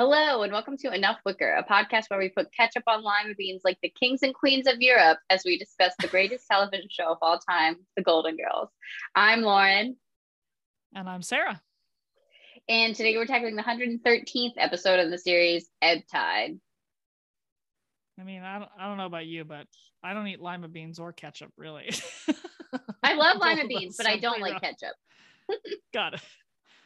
Hello, and welcome to Enough Wicker, a podcast where we put ketchup on lima beans like the kings and queens of Europe as we discuss the greatest television show of all time, The Golden Girls. I'm Lauren. And I'm Sarah. And today we're tackling the 113th episode of the series, Ebb Tide. I mean, I don't, I don't know about you, but I don't eat lima beans or ketchup, really. I love lima beans, but I don't like ketchup. Got it.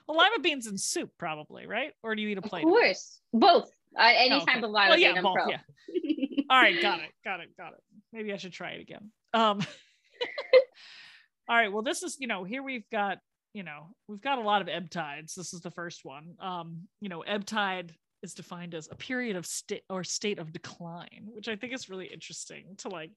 Well, lima beans and soup, probably, right? Or do you eat a plate? Of course, of both. Uh, anytime oh, okay. lima well, yeah, bean, both, yeah. All right, got it, got it, got it. Maybe I should try it again. Um, all right. Well, this is you know here we've got you know we've got a lot of ebb tides. This is the first one. Um, you know, ebb tide is defined as a period of state or state of decline, which I think is really interesting to like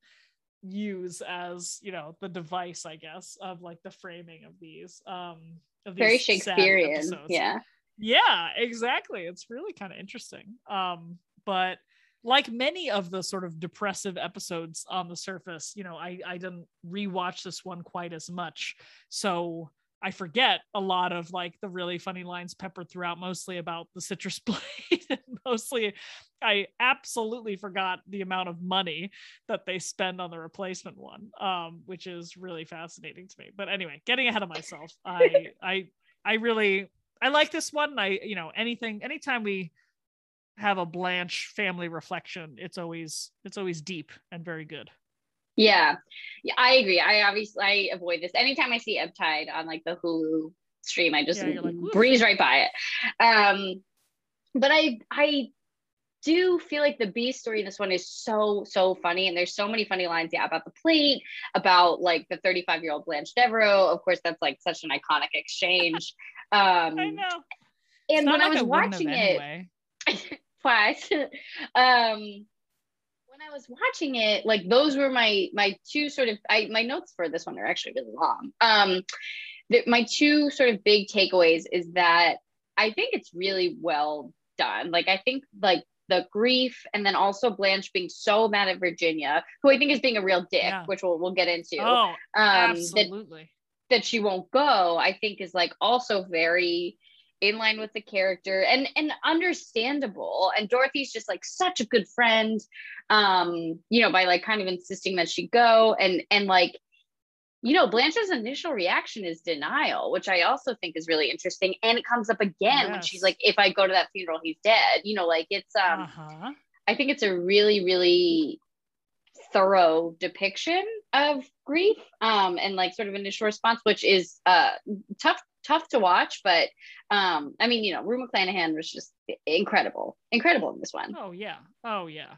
use as you know the device, I guess, of like the framing of these. Um, very Shakespearean. Yeah. Yeah, exactly. It's really kind of interesting. Um, but like many of the sort of depressive episodes on the surface, you know, I, I didn't rewatch this one quite as much. So I forget a lot of like the really funny lines peppered throughout, mostly about the citrus blade. and mostly, I absolutely forgot the amount of money that they spend on the replacement one, um, which is really fascinating to me. But anyway, getting ahead of myself, I, I, I really, I like this one. I, you know, anything, anytime we have a Blanche family reflection, it's always, it's always deep and very good. Yeah. Yeah, I agree. I obviously I avoid this. Anytime I see Ebb on like the Hulu stream, I just yeah, like, breeze right by it. Um but I I do feel like the B story in this one is so so funny, and there's so many funny lines. Yeah, about the plate, about like the 35 year old Blanche Devereaux. Of course, that's like such an iconic exchange. Um, I know. And when like I was watching it, anyway. twice, um, when I was watching it, like those were my my two sort of I my notes for this one are actually really long. Um, the, my two sort of big takeaways is that I think it's really well done. Like I think like the grief and then also Blanche being so mad at Virginia, who I think is being a real dick, yeah. which we'll we'll get into. Oh, um, absolutely. That, that she won't go, I think is like also very in line with the character and and understandable and dorothy's just like such a good friend um you know by like kind of insisting that she go and and like you know blanche's initial reaction is denial which i also think is really interesting and it comes up again yes. when she's like if i go to that funeral he's dead you know like it's um uh-huh. i think it's a really really thorough depiction of grief um and like sort of initial response which is uh tough tough to watch, but um, I mean, you know, Rue McClanahan was just incredible, incredible in this one. Oh yeah, oh yeah.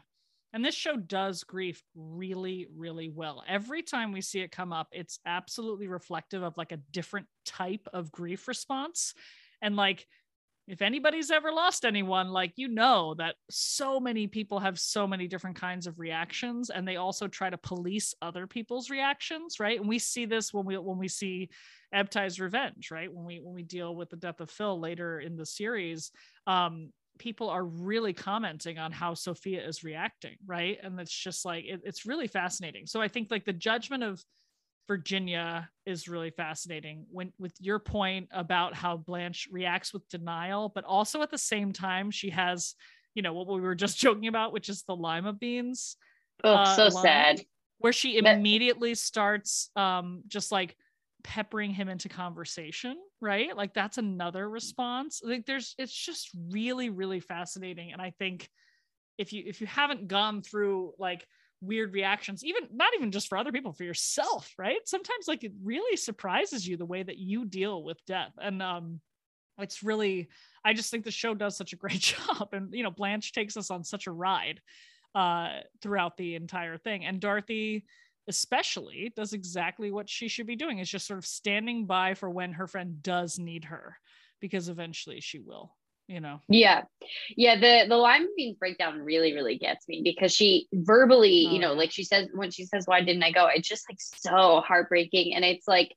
And this show does grief really, really well. Every time we see it come up, it's absolutely reflective of like a different type of grief response. And like if anybody's ever lost anyone like you know that so many people have so many different kinds of reactions and they also try to police other people's reactions right? And we see this when we when we see Ebb Tide's revenge right? When we when we deal with the death of phil later in the series um people are really commenting on how sophia is reacting right? And it's just like it, it's really fascinating. So i think like the judgment of Virginia is really fascinating when with your point about how Blanche reacts with denial, but also at the same time she has, you know, what we were just joking about, which is the lima beans. Oh, uh, so line, sad. Where she immediately starts um just like peppering him into conversation, right? Like that's another response. Like there's it's just really, really fascinating. And I think if you if you haven't gone through like weird reactions even not even just for other people for yourself right? Sometimes like it really surprises you the way that you deal with death. And um it's really i just think the show does such a great job. And you know blanche takes us on such a ride uh throughout the entire thing. And dorothy especially does exactly what she should be doing is just sort of standing by for when her friend does need her because eventually she will you know? Yeah. Yeah the the lima beans breakdown really really gets me because she verbally oh, you know like she says when she says why didn't i go? It's just like so heartbreaking. And it's like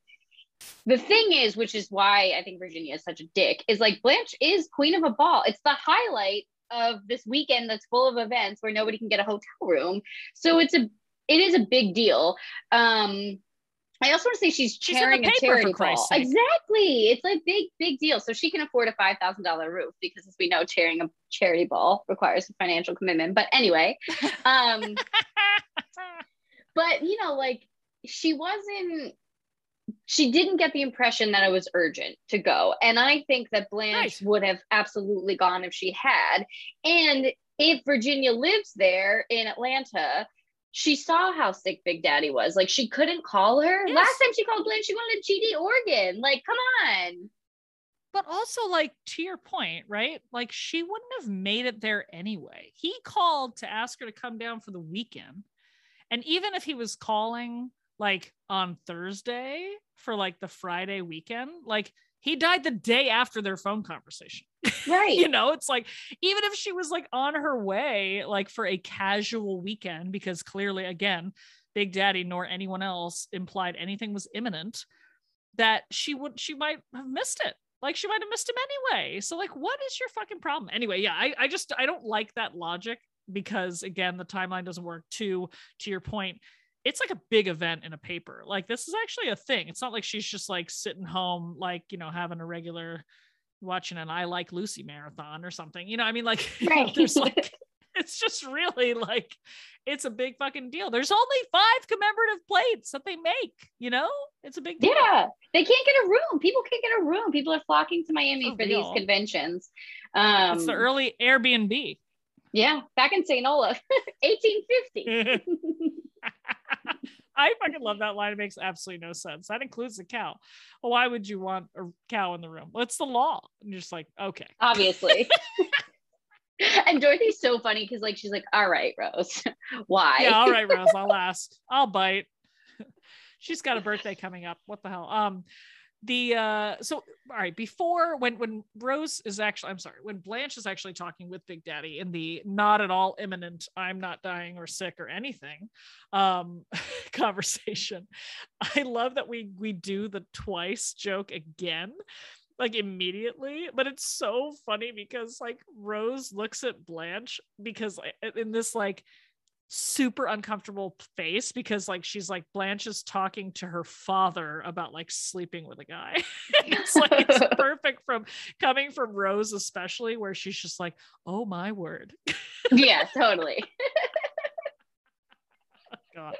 the thing is which is why i think virginia is such a dick is like blanche is queen of a ball. It's the highlight of this weekend that's full of events where nobody can get a hotel room. So it's a it is a big deal. Um I also want to say she's She's chairing a charity ball. Sake. Exactly. It's a big, big deal. So she can afford a five thousand dollar roof because, as we know, chairing a charity ball requires a financial commitment. But anyway, um, but you know, like she wasn't. She didn't get the impression that it was urgent to go, and I think that Blanche Right. would have absolutely gone if she had. And if Virginia lives there in Atlanta, she saw how sick Big Daddy was. Like she couldn't call her. Yes. Last time she called Blanche, she wanted GD organ. Like, come on. but also like to your point right like she wouldn't have made it there anyway he called to ask her to come down for the weekend and even if he was calling like on thursday for like the friday weekend like he died the day after their phone conversation Right. you know it's like even if she was like on her way like for a casual weekend because clearly again big daddy nor anyone else implied anything was imminent that she would she might have missed it. Like she might have missed him anyway. So like what is your fucking problem? Anyway yeah i, I just i don't like that logic because again the timeline doesn't work. Too to your point it's like a big event in a paper. Like this is actually a thing. It's not like she's just like sitting home like you know having a regular watching an I Like Lucy marathon or something. You know, I mean, like, Right. there's like, it's just really like, it's a big fucking deal. There's only five commemorative plates that they make, you know, it's a big deal. Yeah. They can't get a room. People can't get a room. People are flocking to Miami For for real. these conventions. Um It's the early Airbnb. yeah, back in St. Olaf, 1850. I fucking love that line. It makes absolutely no sense. That includes the cow. Well, why would you want a cow in the room? Well, it's the law. And you're just like, okay. Obviously. and Dorothy's so funny because like she's like, all right, Rose. Why? Yeah, all right, Rose. I'll ask. I'll bite. She's got a birthday coming up. What the hell? Um, the uh, so all right. Before when when Rose is actually, I'm sorry, when Blanche is actually talking with Big Daddy in the not at all imminent, I'm not dying or sick or anything, um, conversation. I love that we we do the twice joke again like immediately but it's so funny because like rose looks at blanche because in this like super uncomfortable face because like she's like blanche is talking to her father about like sleeping with a guy it's like it's perfect from coming from rose especially where she's just like oh my word yeah, totally. God.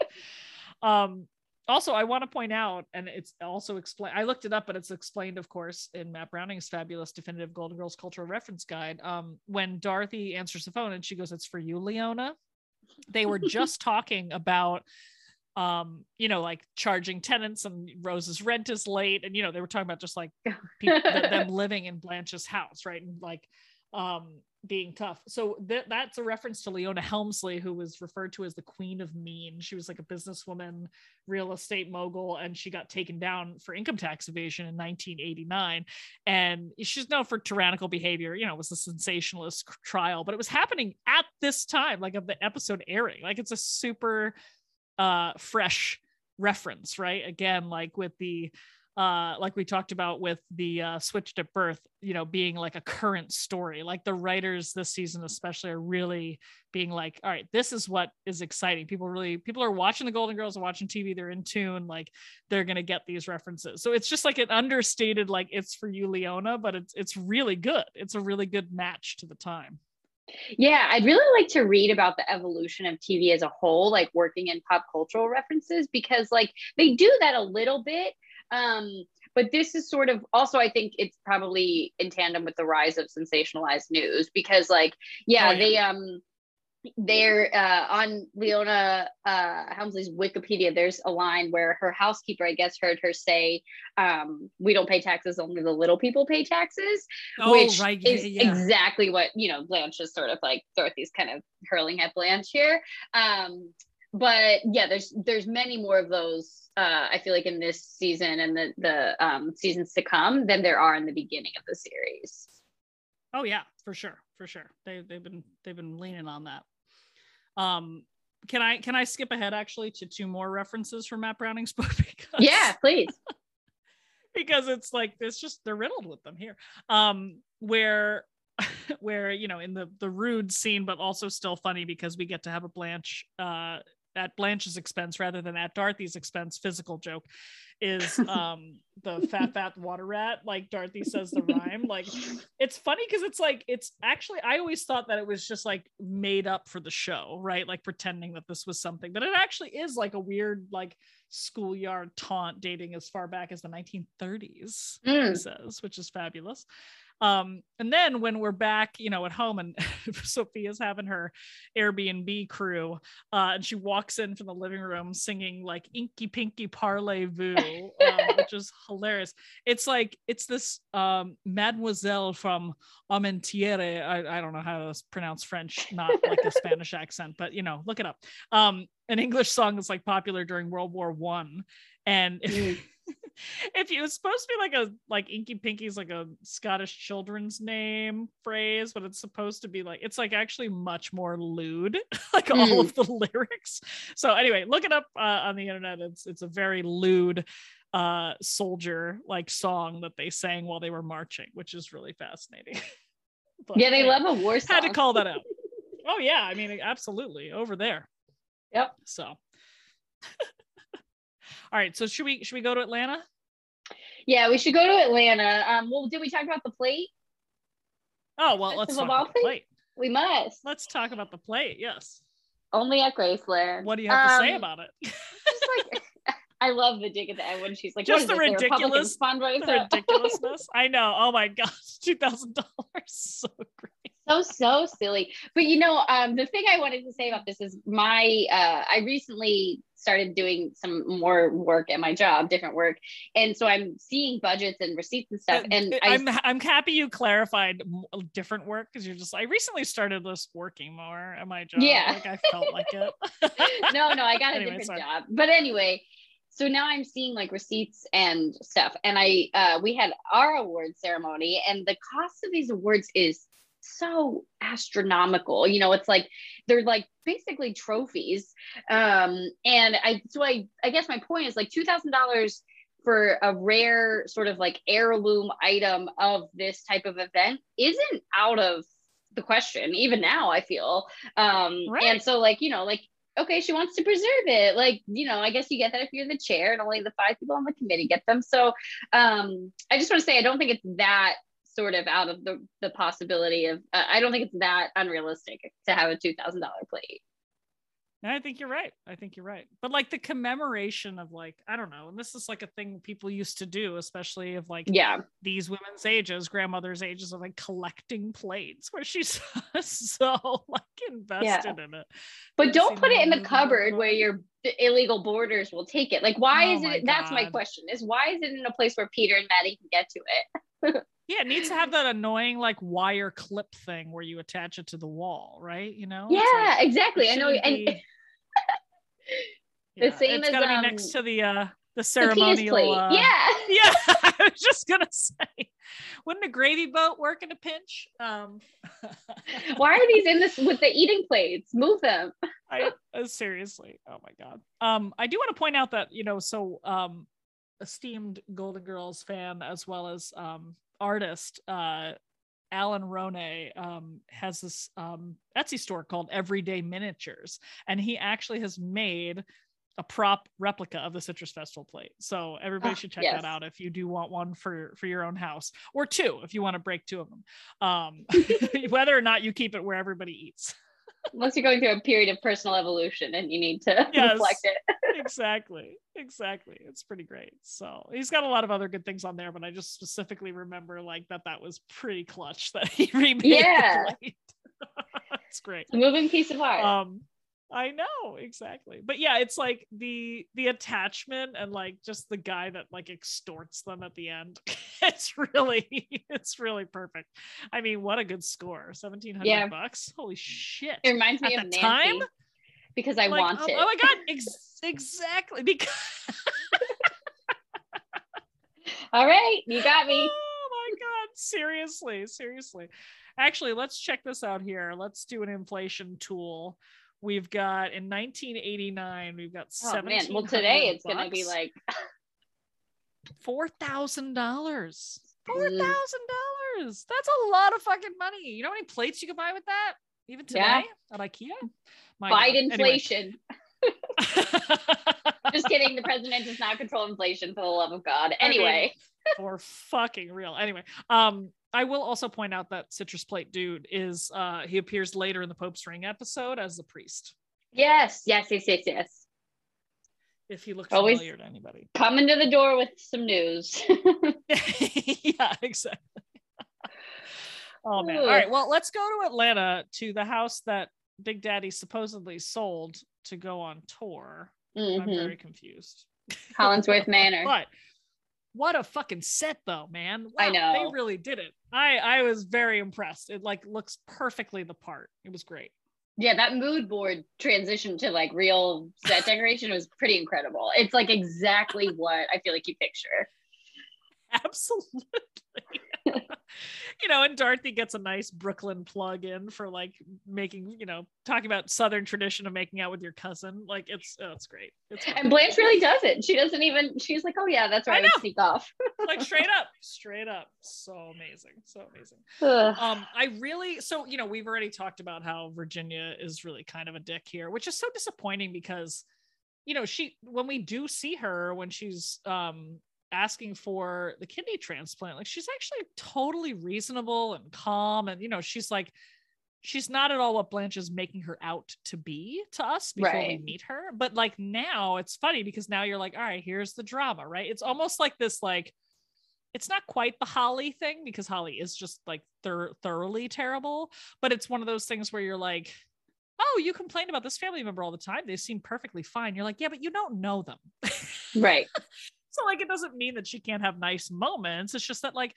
Um, also, I want to point out, and it's also explained. I looked it up, but it's explained, of course, in Matt Browning's fabulous definitive Golden Girls cultural reference guide. Um, when Dorothy answers the phone and she goes, "It's for you, Leona," they were just talking about, um, you know, like charging tenants and Rose's rent is late, and you know, they were talking about just like people, them living in Blanche's house, right, and like, um, being tough. So th- that's a reference to Leona Helmsley, who was referred to as the Queen of Mean. She was like a businesswoman, real estate mogul, and she got taken down for income tax evasion in 1989. And she's known for tyrannical behavior. You know, it was a sensationalist trial, but it was happening at this time, like of the episode airing. Like it's a super uh fresh reference, right? Again, like with the uh like we talked about with the uh switched at birth you know being like a current story like the writers this season especially are really being like all right this is what is exciting. People really people are watching the golden girls watching tv they're in tune like they're gonna get these references. So it's just like an understated like it's for you leona but it's it's really good. It's a really good match to the time. Yeah, I'd really like to read about the evolution of TV as a whole, like working in pop cultural references, because like they do that a little bit. Um, but this is sort of also, I think it's probably in tandem with the rise of sensationalized news, because like, yeah, Oh, yeah. they um they're uh, on Leona uh, Helmsley's Wikipedia. There's a line where her housekeeper, I guess, heard her say, um, "We don't pay taxes; only the little people pay taxes." which is exactly what you know blanche is sort of like dorothy's kind of hurling at blanche here um but yeah there's there's many more of those uh i feel like in this season and the the um seasons to come than there are in the beginning of the series Oh yeah, for sure, for sure. They they've been they've been leaning on that. Um, can I can I skip ahead actually to two more references from Matt Browning's book because yeah please because it's like it's just they're riddled with them here. Um, where where you know in the the rude scene, but also still funny because we get to have a Blanche uh at Blanche's expense rather than at Dorothy's expense physical joke is um the fat fat water rat. Like Dorothy says the rhyme. Like it's funny because it's like it's actually I always thought that it was just like made up for the show right? Like pretending that this was something but it actually is like a weird like schoolyard taunt dating as far back as the 1930s mm. he says which is fabulous um, and then when we're back, you know, at home and Sophia's having her Airbnb crew, uh, and she walks in from the living room singing like Inky Pinky Parlez-vous, um, which is hilarious. It's like, it's this um, Mademoiselle from Armentières. I, I don't know how to pronounce French, not like a Spanish accent, but you know, look it up. Um, an English song that's like popular during World War One. And if. if you was supposed to be like a like Inky Pinky's like a Scottish children's name phrase, but it's supposed to be like it's like actually much more lewd, like mm. all of the lyrics. So anyway, look it up uh, on the internet. It's it's a very lewd uh soldier like song that they sang while they were marching, which is really fascinating. but, yeah, they love a war song. Had to call that out. oh yeah, I mean absolutely over there. Yep. So all right. So should we should we go to Atlanta? Yeah, we should go to Atlanta. Um, well, did we talk about the plate? Oh well, let's talk about the plate. We must. Let's talk about the plate. Yes. Only at Graceland. What do you have um, to say um, about it? just like I love the dig at the end when she's like, just the ridiculous, the ridiculousness. I know. Oh my gosh, two thousand dollars, so great. So so silly. But you know, um, the thing I wanted to say about this is my uh, I recently started doing some more work at my job, different work, and so I'm seeing budgets and receipts and stuff. And I, am I'm, I'm happy you clarified different work because you're just I recently started this working more at my job. Yeah, like I felt like it. no, no, I got a anyway, different sorry. job. But anyway, so now I'm seeing like receipts and stuff. And I uh, we had our award ceremony, and the cost of these awards is so astronomical. You know, it's like they're like basically trophies. Um, and I so I I guess my point is like two thousand dollars for a rare sort of like heirloom item of this type of event isn't out of the question even now i feel um right. and so like you know like okay she wants to preserve it like you know i guess you get that if you're the chair and only the five people on the committee get them so um i just want to say i don't think it's that sort of out of the, the possibility of uh, i don't think it's that unrealistic to have a $2000 plate I think you're right. I think you're right. But like the commemoration of like, I don't know, and this is like a thing people used to do, especially of like yeah, these women's ages, grandmother's ages of like collecting plates where she's so like invested yeah. in it. But don't put it in the cupboard where your illegal boarders will take it. Like why oh is it that's my question is why is it in a place where Peter and Maddie can get to it? yeah, it needs to have that annoying like wire clip thing where you attach it to the wall, right? You know? Yeah, like, exactly. I know. And the same it's as gotta um, be next to the uh the ceremonial. The uh, yeah. Yeah. I was just gonna say, wouldn't a gravy boat work in a pinch? Um why are these in this with the eating plates? Move them. I uh, seriously. Oh my god. Um, I do want to point out that, you know, so um esteemed Golden Girls fan as well as um artist uh Alan Rone um, has this um, Etsy store called Everyday Miniatures, and he actually has made a prop replica of the Citrus Festival plate. So everybody ah, should check yes. that out if you do want one for for your own house, or two if you want to break two of them. Um, whether or not you keep it where everybody eats unless you're going through a period of personal evolution and you need to yes, reflect it. exactly. Exactly. It's pretty great. So he's got a lot of other good things on there, but I just specifically remember like that that was pretty clutch that he remade. Yeah. it's great. A moving piece of art. Um I know exactly. But yeah, it's like the the attachment and like just the guy that like extorts them at the end. it's really it's really perfect. I mean, what a good score. 1700 yeah. bucks. Holy shit. It reminds me at of Nancy time because I like, want oh, it. Oh my god, ex- exactly because All right, you got me. Oh my god, seriously, seriously. Actually, let's check this out here. Let's do an inflation tool. We've got in 1989, we've got oh, man. Well, today it's going to be like four thousand dollars. Four thousand dollars. That's a lot of fucking money. You know how many plates you could buy with that? Even today yeah. at IKEA. My Fight inflation. Just kidding. The president does not control inflation for the love of God. Anyway. for fucking real. Anyway, um, I will also point out that Citrus Plate Dude is uh he appears later in the Pope's Ring episode as the priest. Yes, yes, yes, yes, yes. If he looks Always familiar to anybody. Coming to the door with some news. yeah, exactly. oh man. All right. Well, let's go to Atlanta to the house that Big Daddy supposedly sold to go on tour. I'm Mhm. very confused. Hollingsworth Manor. But what a fucking set though, man. I know. They really did it. I I was very impressed. It like looks perfectly the part. It was great. Yeah, that mood board transition to like real set decoration was pretty incredible. It's like exactly what I feel like you picture. Absolutely. You know, and Dorothy gets a nice Brooklyn plug in for like making, you know, talking about Southern tradition of making out with your cousin. Like it's, oh, it's great. It's And Blanche really does it. She doesn't even, she's like, oh yeah, that's right. I I, sneak off. like straight up, straight up. So amazing. So amazing. Ugh. Um, I really, so, you know, we've already talked about how Virginia is really kind of a dick here, which is so disappointing because, you know, she, when we do see her, when she's, um, asking for the kidney transplant. Like she's actually totally reasonable and calm and you know she's like she's not at all what blanche is making her out to be to us before we meet her. But like now it's funny because now you're like all right here's the drama right? It's almost like this like it's not quite the holly thing because holly is just like thor- thoroughly terrible but it's one of those things where you're like oh you complain about this family member all the time. They seem perfectly fine. You're like yeah but you don't know them. Right. so like it doesn't mean that she can't have nice moments. It's just that like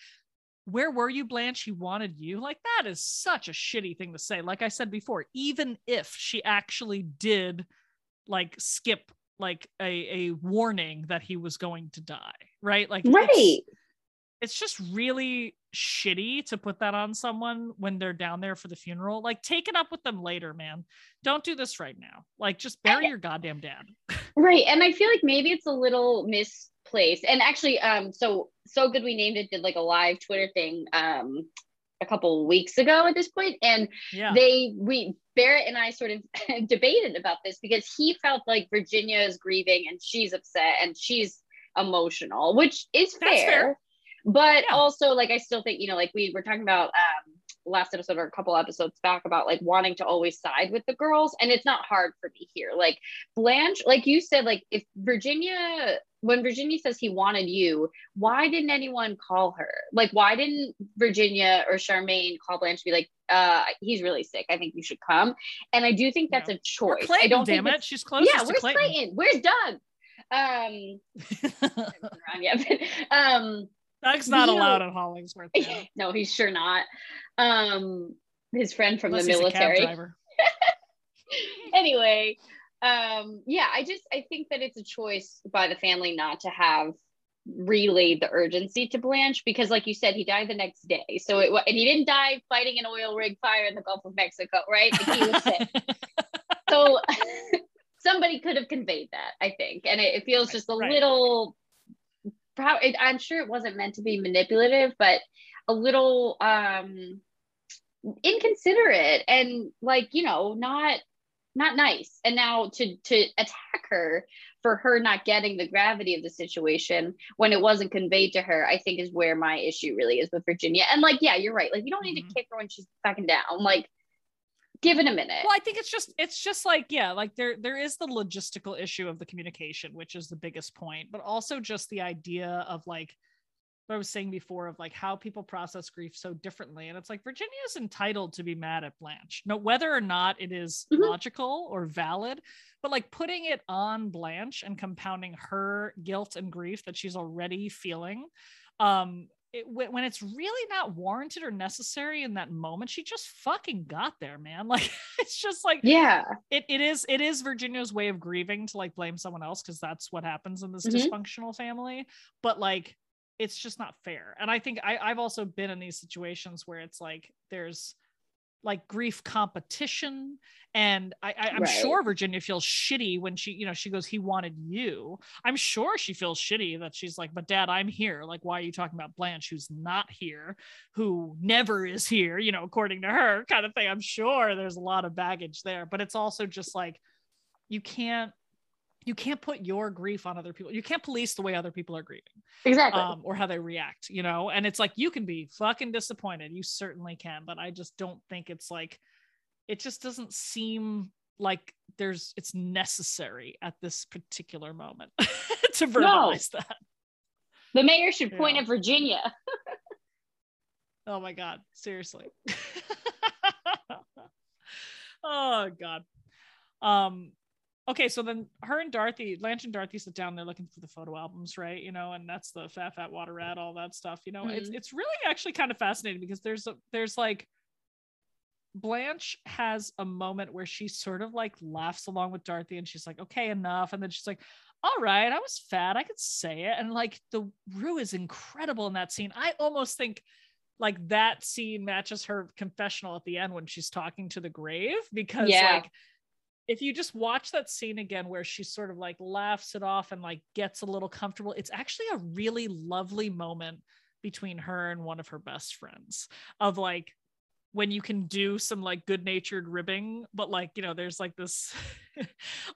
where were you, Blanche? He wanted you. Like that is such a shitty thing to say. Like I said before, even if she actually did like skip like a, a warning that he was going to die, right? Like it's- Right. it's just really shitty to put that on someone when they're down there for the funeral. Like, take it up with them later, man. Don't do this right now. Like, just bury your goddamn dad. Right. And I feel like maybe it's a little misplaced. And actually, um, so so good we named it did like a live Twitter thing um a couple weeks ago at this point. And Yeah. they we Barrett and I sort of debated about this because he felt like Virginia is grieving and she's upset and she's emotional, which is fair. Fair. But Yeah. also, like, I still think, you know, like we were talking about um last episode or a couple episodes back about like wanting to always side with the girls. And it's not hard for me here. Like Blanche, like you said, like if Virginia when Virginia says he wanted you, why didn't anyone call her? Like, why didn't Virginia or Charmaine call Blanche to be like, uh, he's really sick. I think you should come. And I do think that's Yeah. a Or choice. Clayton, I don't damn think it. it's- She's close yeah, where's Clayton. Clayton? Where's Doug? Um, hasn't around yet, but, um, Doug's not You know- allowed at Hollingsworth. no, he's sure not. Um, his friend from Unless the he's a cab military. driver. anyway, um, yeah, I just I think that it's a choice by the family not to have relayed the urgency to Blanche because, like you said, he died the next day. So it and he didn't die fighting an oil rig fire in the Gulf of Mexico, right? Like, he was sick. so somebody could have conveyed that, I think, and it, it feels just a Right. little. Prob- it, I'm sure it wasn't meant to be manipulative, but a little um inconsiderate and like you know not not nice. And now to to attack her for her not getting the gravity of the situation when it wasn't conveyed to her i think is where my issue really is with virginia. And like yeah you're right. Like you don't need Mhm. to kick her when she's fucking down. Like give it a minute. Well i think it's just it's just like yeah like there there is the logistical issue of the communication which is the biggest point but also just the idea of like what i was saying before of like how people process grief so differently. And it's like virginia is entitled to be mad at blanche. No whether or not it is Mhm. logical or valid but like putting it on blanche and compounding her guilt and grief that she's already feeling um it, when when it's really not warranted or necessary in that moment she just fucking got there man. Like it's just like yeah. it, it is it is virginia's way of grieving to like blame someone else because that's what happens in this Mhm. dysfunctional family. But like it's just not fair. And i think I, i've also been in these situations where it's like there's like grief competition. And I, I i'm Right. sure virginia feels shitty when she you know she goes he wanted you. I'm sure she feels shitty that she's like but dad i'm here. Like why are you talking about blanche who's not here who never is here you know according to her? kind of thing. I'm sure there's a lot of baggage there but it's also just like you can't you can't put your grief on other people. You can't police the way other people are grieving. Exactly. Um, or how they react, you know? And it's like you can be fucking disappointed. You certainly can, but I just don't think it's like it just doesn't seem like there's it's necessary at this particular moment to verbalize no. that. The mayor should point yeah. at Virginia. oh my god, seriously. oh god. Um okay, so then her and Dorothy, Blanche and Dorothy sit down, they're looking through the photo albums, right? You know, and that's the fat fat water rat, all that stuff. You know, mm-hmm. it's it's really actually kind of fascinating because there's a there's like Blanche has a moment where she sort of like laughs along with Dorothy and she's like, okay, enough. And then she's like, all right, I was fat. I could say it. And like the Rue is incredible in that scene. I almost think like that scene matches her confessional at the end when she's talking to the grave because yeah. like if you just watch that scene again where she sort of like laughs it off and like gets a little comfortable, it's actually a really lovely moment between her and one of her best friends of like when you can do some like good natured ribbing, but like, you know, there's like this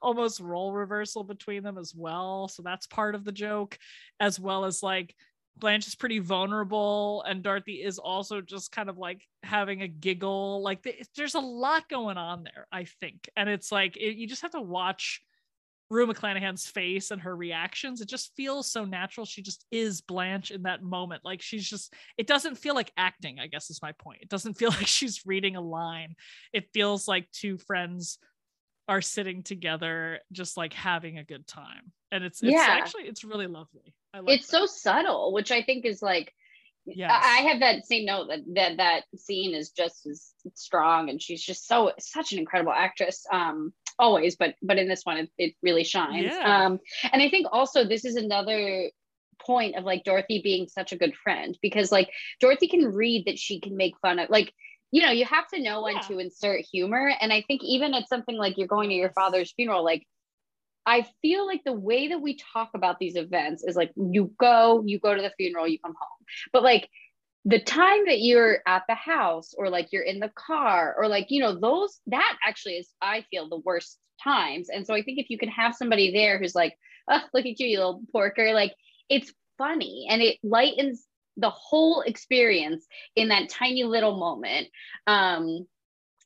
almost role reversal between them as well. So that's part of the joke, as well as like Blanche is pretty vulnerable and Dorothy is also just kind of like having a giggle. Like there's a lot going on there, I think. And it's like, it, you just have to watch Rue McClanahan's face and her reactions, it just feels so natural. She just is Blanche in that moment. Like she's just, it doesn't feel like acting, I guess is my point. It doesn't feel like she's reading a line. It feels like two friends are sitting together, just like having a good time. And it's, it's yeah. actually, it's really lovely. I like it's that. so subtle, which I think is like. I have that same note that, that that scene is just as strong and she's just so such an incredible actress. Um, always, but but in this one it, it really shines. Yeah. Um, and I think also this is another point of like Dorothy being such a good friend because like Dorothy can read that she can make fun of like you know you have to know when yeah. to insert humor and I think even at something like you're going to your father's funeral like I feel like the way that we talk about these events is like you go, you go to the funeral, you come home. But like the time that you're at the house or like you're in the car or like you know those that actually is i feel the worst times and so i think if you can have somebody there who's like oh look at you you little porker like it's funny and it lightens the whole experience in that tiny little moment um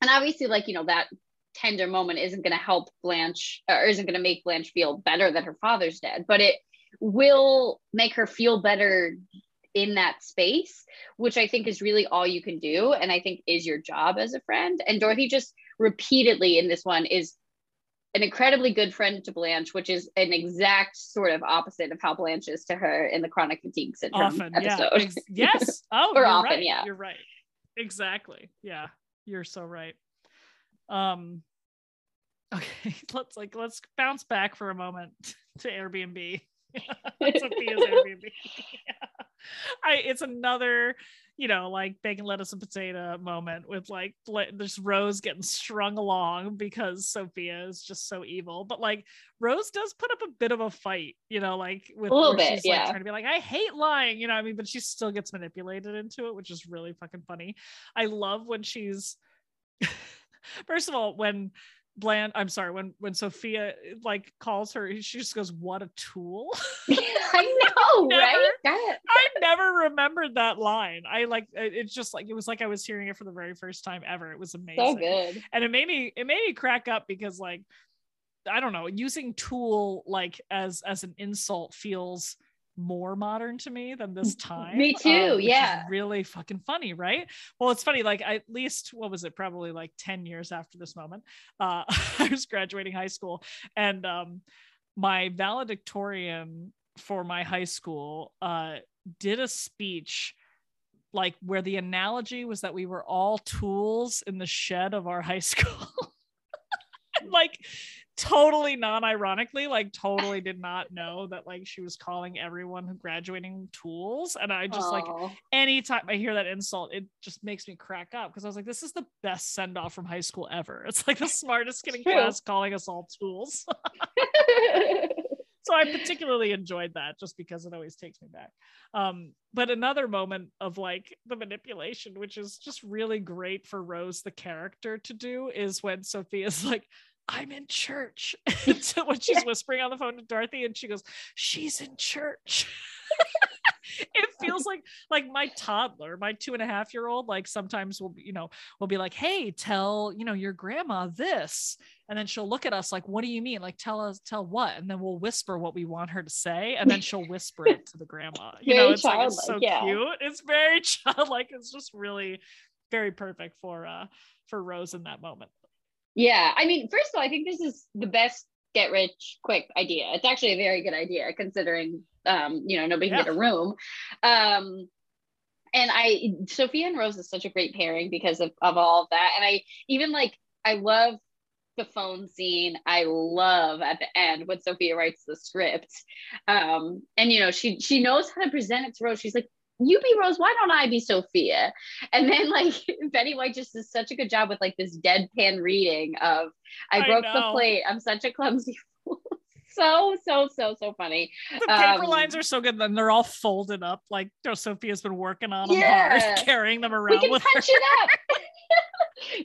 and obviously like you know that tender moment isn't going to help blanche or isn't going to make blanche feel better that her father's dead but it will make her feel better in that space, which I think is really all you can do. And I think is your job as a friend. And Dorothy just repeatedly in this one is an incredibly good friend to Blanche, which is an exact sort of opposite of how Blanche is to her in the chronic fatigue syndrome often, episode. Yeah. yes. Oh, or often, right. yeah. You're right. Exactly. Yeah. You're so right. Um okay, let's like let's bounce back for a moment to Airbnb. Sophia's Airbnb. yeah. I it's another you know like bacon lettuce and potato moment with like there's Rose getting strung along because Sophia is just so evil. But like Rose does put up a bit of a fight you know like with a little bit she's yeah. like, trying to be like I hate lying you know I mean? But she still gets manipulated into it which is really fucking funny. I love when she's first of all when Bland, I'm sorry, when when Sophia like calls her, she just goes, "What a tool." I know, never, right? I never remembered that line. I like it's just like it was like I was hearing it for the very first time ever. It was amazing. So good. And it made me it made me crack up because like I don't know, using tool like as as an insult feels more modern to me than this time. me too. Um, yeah. really fucking funny, right? Well, it's funny. Like at least what was it? Probably like 10 years after this moment. Uh, I was graduating high school and um, my valedictorian for my high school uh, did a speech like where the analogy was that we were all tools in the shed of our high school. like totally non-ironically like totally did not know that like she was calling everyone who graduating tools and i just Aww. like anytime i hear that insult it just makes me crack up because i was like this is the best send-off from high school ever. It's like the smartest kid in class calling us all tools. So i particularly enjoyed that just because it always takes me back. Um, but another moment of like the manipulation which is just really great for rose the character to do is when sophia's like I'm in church. so when she's whispering on the phone to Dorothy and she goes, She's in church. it feels like like my toddler, my two and a half year old, like sometimes will you know, will be like, Hey, tell, you know, your grandma this. And then she'll look at us like, what do you mean? Like, tell us, tell what? And then we'll whisper what we want her to say. And then she'll whisper it to the grandma. You know, it's like it's so yeah. cute. It's very childlike. It's just really very perfect for uh for Rose in that moment. Yeah. I mean, first of all, I think this is the best get rich quick idea. It's actually a very good idea considering um, you know, nobody can yeah. get a room. Um and I Sophia and Rose is such a great pairing because of, of all of that. And I even like I love the phone scene. I love at the end when Sophia writes the script. Um, and you know, she she knows how to present it to Rose. She's like, you be Rose, why don't I be Sophia? And then like Betty White just does such a good job with like this deadpan reading of I broke I the plate. I'm such a clumsy fool. so so so so funny. The paper um, lines are so good. Then they're all folded up like Sophia's been working on them yeah. hard, carrying them around. We can punch her. it up.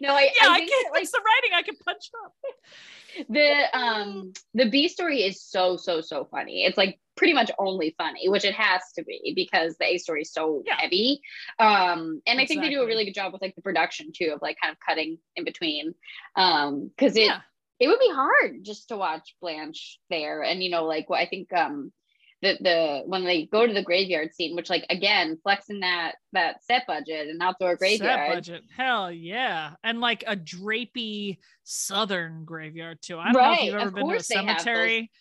no, I yeah, I, I can. Like, it's the writing. I can punch up. The um the B story is so so so funny. It's like pretty much only funny, which it has to be because the A story is so yeah. heavy. Um, and exactly. I think they do a really good job with like the production too of like kind of cutting in between. Um, because it yeah. it would be hard just to watch Blanche there, and you know like what I think um the the when they go to the graveyard scene, which like again flexing that that set budget and outdoor graveyard. Set budget, hell yeah, and like a drapey southern graveyard too. I don't right. know if you've ever been to a cemetery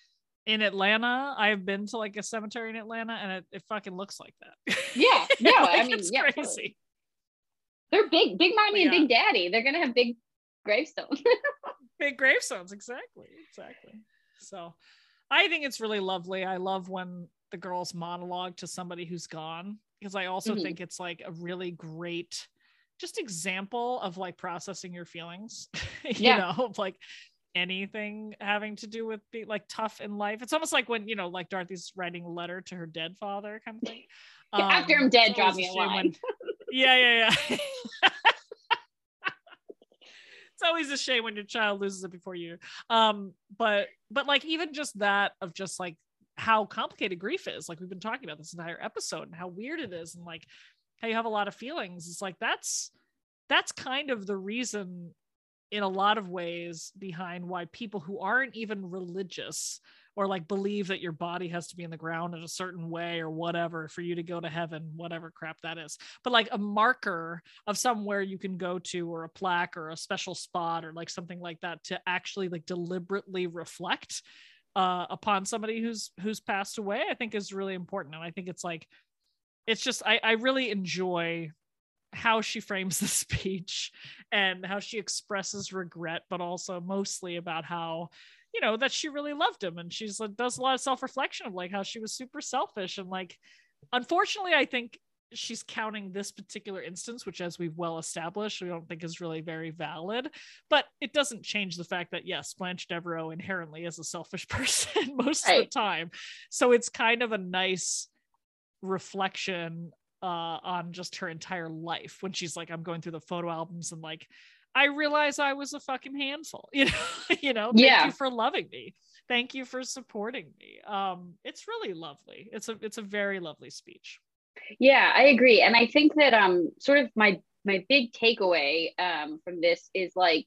in Atlanta. I've been to like a cemetery in Atlanta, and it, it fucking looks like that. Yeah, no, like, I mean, yeah, crazy. Totally. They're big, big mommy yeah. and big daddy. They're gonna have big gravestones. big gravestones, exactly, exactly. So I think it's really lovely. I love when the girls monologue to somebody who's gone because I also mm-hmm. think it's like a really great just example of like processing your feelings. you yeah. know, like anything having to do with being like tough in life. It's almost like when, you know, like Dorothy's writing a letter to her dead father kind of thing. Um, After I'm dead, drop me a line. When, yeah, yeah, yeah. it's always a shame when your child loses it before you um but but like even just that of just like how complicated grief is like we've been talking about this entire episode and how weird it is and like how you have a lot of feelings it's like that's that's kind of the reason in a lot of ways behind why people who aren't even religious or like believe that your body has to be in the ground in a certain way or whatever for you to go to heaven, whatever crap that is. But like a marker of somewhere you can go to or a plaque or a special spot or like something like that to actually like deliberately reflect uh, upon somebody who's who's passed away, I think is really important. And I think it's like it's just I, I really enjoy how she frames the speech and how she expresses regret, but also mostly about how you know that she really loved him. And she's like does a lot of self-reflection of like how she was super selfish. And like unfortunately i think she's counting this particular instance which as we've well established we don't think is really very valid. But it doesn't change the fact that yes blanche devereaux inherently is a selfish person most right. of the time. So it's kind of a nice reflection uh on just her entire life when she's like i'm going through the photo albums and like I realize I was a fucking handful. You know, you know, thank yeah. you for loving me. Thank you for supporting me. Um, it's really lovely. It's a it's a very lovely speech. Yeah, I agree. And I think that um sort of my my big takeaway um from this is like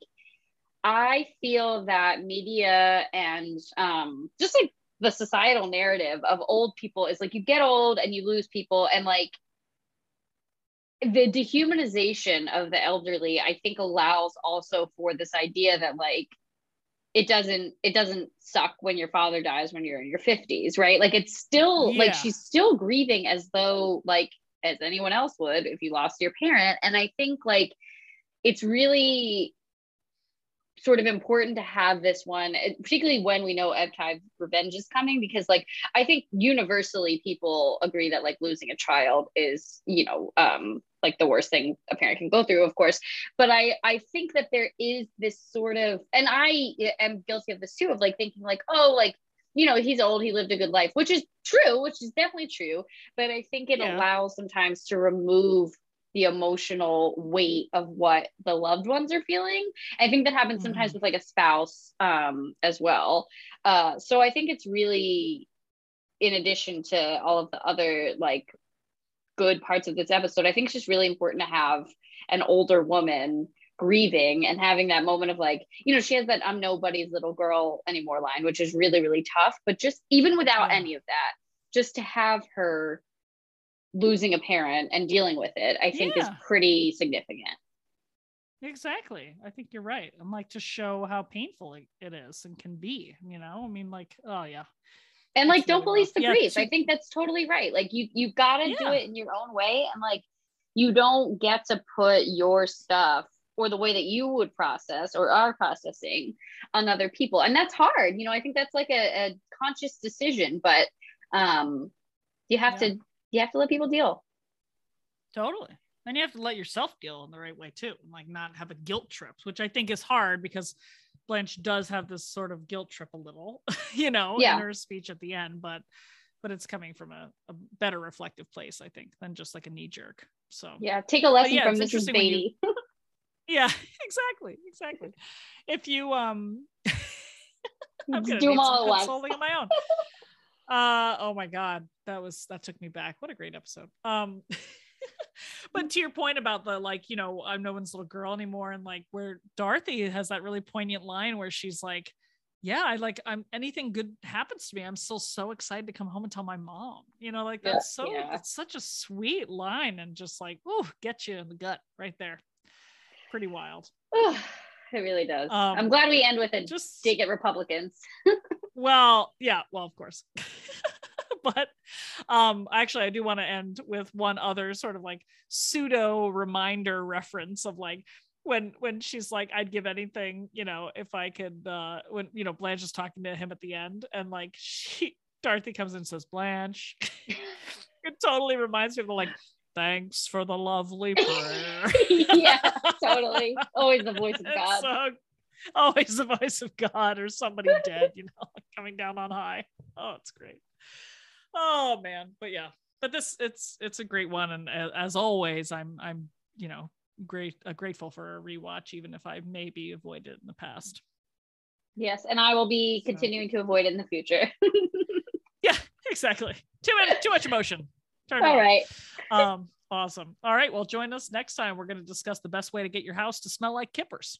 I feel that media and um just like the societal narrative of old people is like you get old and you lose people and like the dehumanization of the elderly i think allows also for this idea that like it doesn't it doesn't suck when your father dies when you're in your 50s right like it's still yeah. like she's still grieving as though like as anyone else would if you lost your parent and i think like it's really sort of important to have this one, eh, particularly when we know Ebb revenge is coming, because like I think universally people agree that like losing a child is, you know, um, like the worst thing a parent can go through, of course. But I I think that there is this sort of, and I am guilty of this too, of like thinking like, oh, like you know he's old he lived a good life which is true which is definitely true but i think it yeah. allows sometimes to remove the emotional weight of what the loved ones are feeling. I think that happens sometimes Mhm. with like a spouse um, as well. Uh, so I think it's really, in addition to all of the other like good parts of this episode, I think it's just really important to have an older woman grieving and having that moment of like, you know, she has that I'm nobody's little girl anymore line, which is really, really tough. But just even without any of that, just to have her losing a parent and dealing with it, I think is pretty significant. Exactly. I think you're right. I'm like to show how painful it- is and can be, you know? I mean, like, oh yeah. And That's like don't really police rough. the Yeah, grief. so- I think that's totally right. Like you you gotta do it in your own way. And like you don't get to put your stuff or the way that you would process or are processing on other people. And that's hard. You know, I think that's like a, a conscious decision, but um you have Yeah. to you have to let people deal. Totally. And you have to let yourself deal in the right way too, and like not have a guilt trip, which I think is hard because Blanche does have this sort of guilt trip a little, you know, Yeah. in her speech at the end, but but it's coming from a, a better reflective place, I think, than just like a knee jerk. So Yeah. Take a lesson yeah, from Mrs. when you- Beatty. yeah, exactly, exactly. If you um I'm gonna do them all at once. consulting on my own. Uh oh my god, that was that took me back. What a great episode. Um but to your point about the like, you know, I'm no one's little girl anymore, and like where Dorothy has that really poignant line where she's like, Yeah, I like I'm anything good happens to me. I'm still so excited to come home and tell my mom. You know, like that's so yeah. it's such a sweet line and just like, ooh, get you in the gut right there. Pretty wild. it really does. Um, I'm glad we end with a Just dig at Republicans. Well, yeah, well, of course. but um actually I do want to end with one other sort of like pseudo reminder reference of like when when she's like I'd give anything, you know, if I could uh when you know Blanche is talking to him at the end and like she Dorothy comes in and says Blanche. it totally reminds me of the like thanks for the lovely prayer. yeah, totally. Always the voice of It's God. so- always the voice of God or somebody dead, you know, coming down on high. Oh, it's great. Oh man, but yeah, but this it's it's a great one, and as always, I'm I'm you know great uh, grateful for a rewatch, even if I maybe avoided it in the past. Yes, and I will be So- continuing to avoid it in the future. Yeah, exactly. Too much too much emotion. Turn All right. Um, awesome. All right. Well, join us next time. We're going to discuss the best way to get your house to smell like kippers.